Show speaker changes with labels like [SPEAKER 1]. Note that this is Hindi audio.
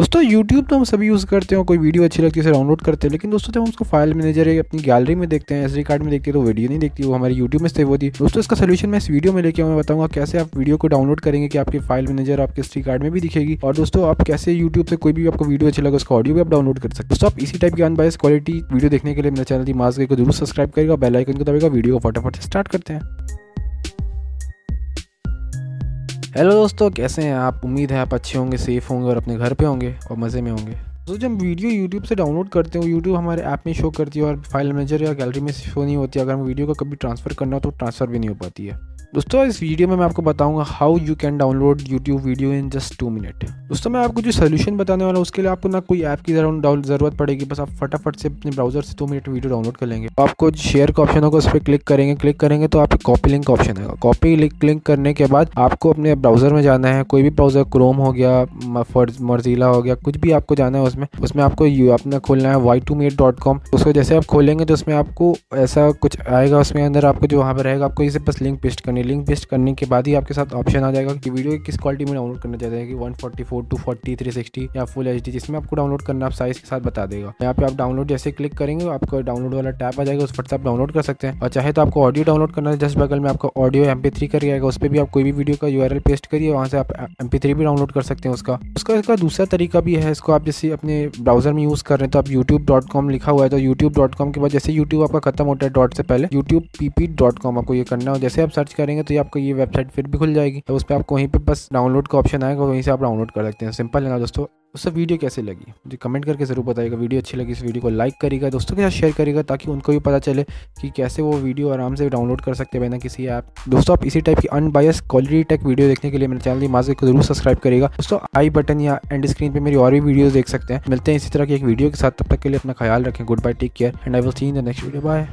[SPEAKER 1] दोस्तों यूट्यूब तो हम सभी यूज़ करते हैं कोई वीडियो अच्छी लगती है, उसे डाउनलोड करते हैं, लेकिन दोस्तों, जब हम उसको फ़ाइल मैनेजर या अपनी गैलरी में देखते हैं एस कार्ड में देखते हैं तो वीडियो नहीं देखती, वो हमारी यूट्यूब में सेव होती है दोस्तों, इसका सोल्यूशन मैं इस वीडियो में लेके मैं बताऊँगा कैसे आप वीडियो को डाउनलोड करेंगे, कि आपकी फ़ाइल मैनेजर आपके एस कार्ड में भी दिखेगी, और दोस्तों, आप कैसे यूट्यूब से कोई भी आपको वीडियो अच्छा लगा, उसका ऑडियो भी आप डाउनलोड कर सकते दोस्तों, आप इसी टाइप की अनबाइस क्वालिटी वीडियो देखने के लिए मेरे चैनल की मास्क को ज़रूर सब्सक्राइब करेगा बेल आइकन को दबेगा वीडियो को फटाफट से स्टार्ट करते हैं। हेलो दोस्तों, कैसे हैं आप? उम्मीद है आप अच्छे होंगे सेफ़ होंगे और अपने घर पे होंगे और मज़े में होंगे। तो जब वीडियो यूट्यूब से डाउनलोड करते हो यूट्यूब हमारे ऐप में शो करती है और फ़ाइल मैनेजर या गैलरी में शो नहीं होती, अगर हम वीडियो को कभी ट्रांसफ़र करना हो तो ट्रांसफ़र भी नहीं हो पाती है। दोस्तों, इस वीडियो में मैं आपको बताऊँगा how you can download YouTube video in just two minute दोस्तों, मैं आपको जो सोल्यूशन बताने वाला हूँ, उसके लिए आपको ना कोई ऐप की ज़रूरत पड़ेगी। बस आप फटाफट से अपने ब्राउज़र से दो मिनट वीडियो डाउनलोड कर लेंगे। तो आपको शेयर का ऑप्शन होगा, उस पर क्लिक करेंगे। क्लिक करेंगे तो आप कॉपी लिंक ऑप्शन है कॉपी लिंक क्लिक करने के बाद आपको अपने ब्राउज़र में जाना है। कोई भी ब्राउज़र क्रोम हो गया मर्जीला हो गया, कुछ भी आपको जाना है उसमें उसमें आपको अपना खोलना है Y two mate dot com उसको जैसे आप खोलेंगे तो उसमें आपको ऐसा कुछ आएगा, उसमें अंदर आपको जो वहाँ पर रहेगा, आपको इसे बस लिंक पेस्ट करनी लिंक पेस्ट करने के बाद ही आपके साथ ऑप्शन आ जाएगा कि वीडियो किस क्वालिटी में डाउनलोड करना चाहते हैं, कि one forty four two forty three sixty या फुल एच डी जिसमें आपको डाउनलोड करना आप साइज़ के साथ बता देगा। यहाँ पे आप डाउनलोड जैसे क्लिक करेंगे, आपको डाउनलोड वाला टैप आ जाएगा, उस पर आप डाउनलोड कर सकते हैं। और चाहे तो आपको ऑडियो डाउनलोड करना है, जस्ट बगल में आपको ऑडियो एम पी थ्री कर आएगा उस पर भी आप कोई भी वीडियो का यू आर एल पेस्ट करिए, वहाँ से आप एम पी थ्री भी डाउनलोड कर सकते हैं उसका। उसका इसका दूसरा तरीका भी है, इसको आप जैसे अपने ब्राउज़र में यूज़ कर रहे हैं तो आप यूट्यूब डॉट कॉम लिखा हुआ है तो यूट्यूब डॉट कॉम के बाद जैसे यूट्यूब आपका खत्म होता है डॉट से पहले YouTube P P dot com आपको ये करना हो। जैसे आप सर्च करेंगे तो ये आपको ये वेबसाइट फिर भी खुल जाएगी। तो उस पर आपको वहीं पे बस डाउनलोड का ऑप्शन आएगा, वहीं से आप डाउनलोड कर सकते हैं। सिंपल है ना दोस्तों? दोस्तों वीडियो कैसे लगी? मुझे कमेंट करके ज़रूर बताइएगा। वीडियो अच्छी लगी इस वीडियो को लाइक करिएगा, दोस्तों के साथ शेयर करिएगा ताकि उनको भी पता चले कि कैसे वो वीडियो आराम से डाउनलोड कर सकते हैं बिना किसी ऐप दोस्तों, आप इसी टाइप की अनबायस क्वालिटी टेक वीडियो देखने के लिए मेरे चैनल माज को ज़रूर सब्सक्राइब करेगा दोस्तों आई बटन या एंड स्क्रीन पर मेरी और भी वीडियो देख सकते हैं। मिलते हैं इसी तरह की एक वीडियो के साथ। तब तक के लिए अपना ख्याल रखें। Good bye take care and I will see in the next video bye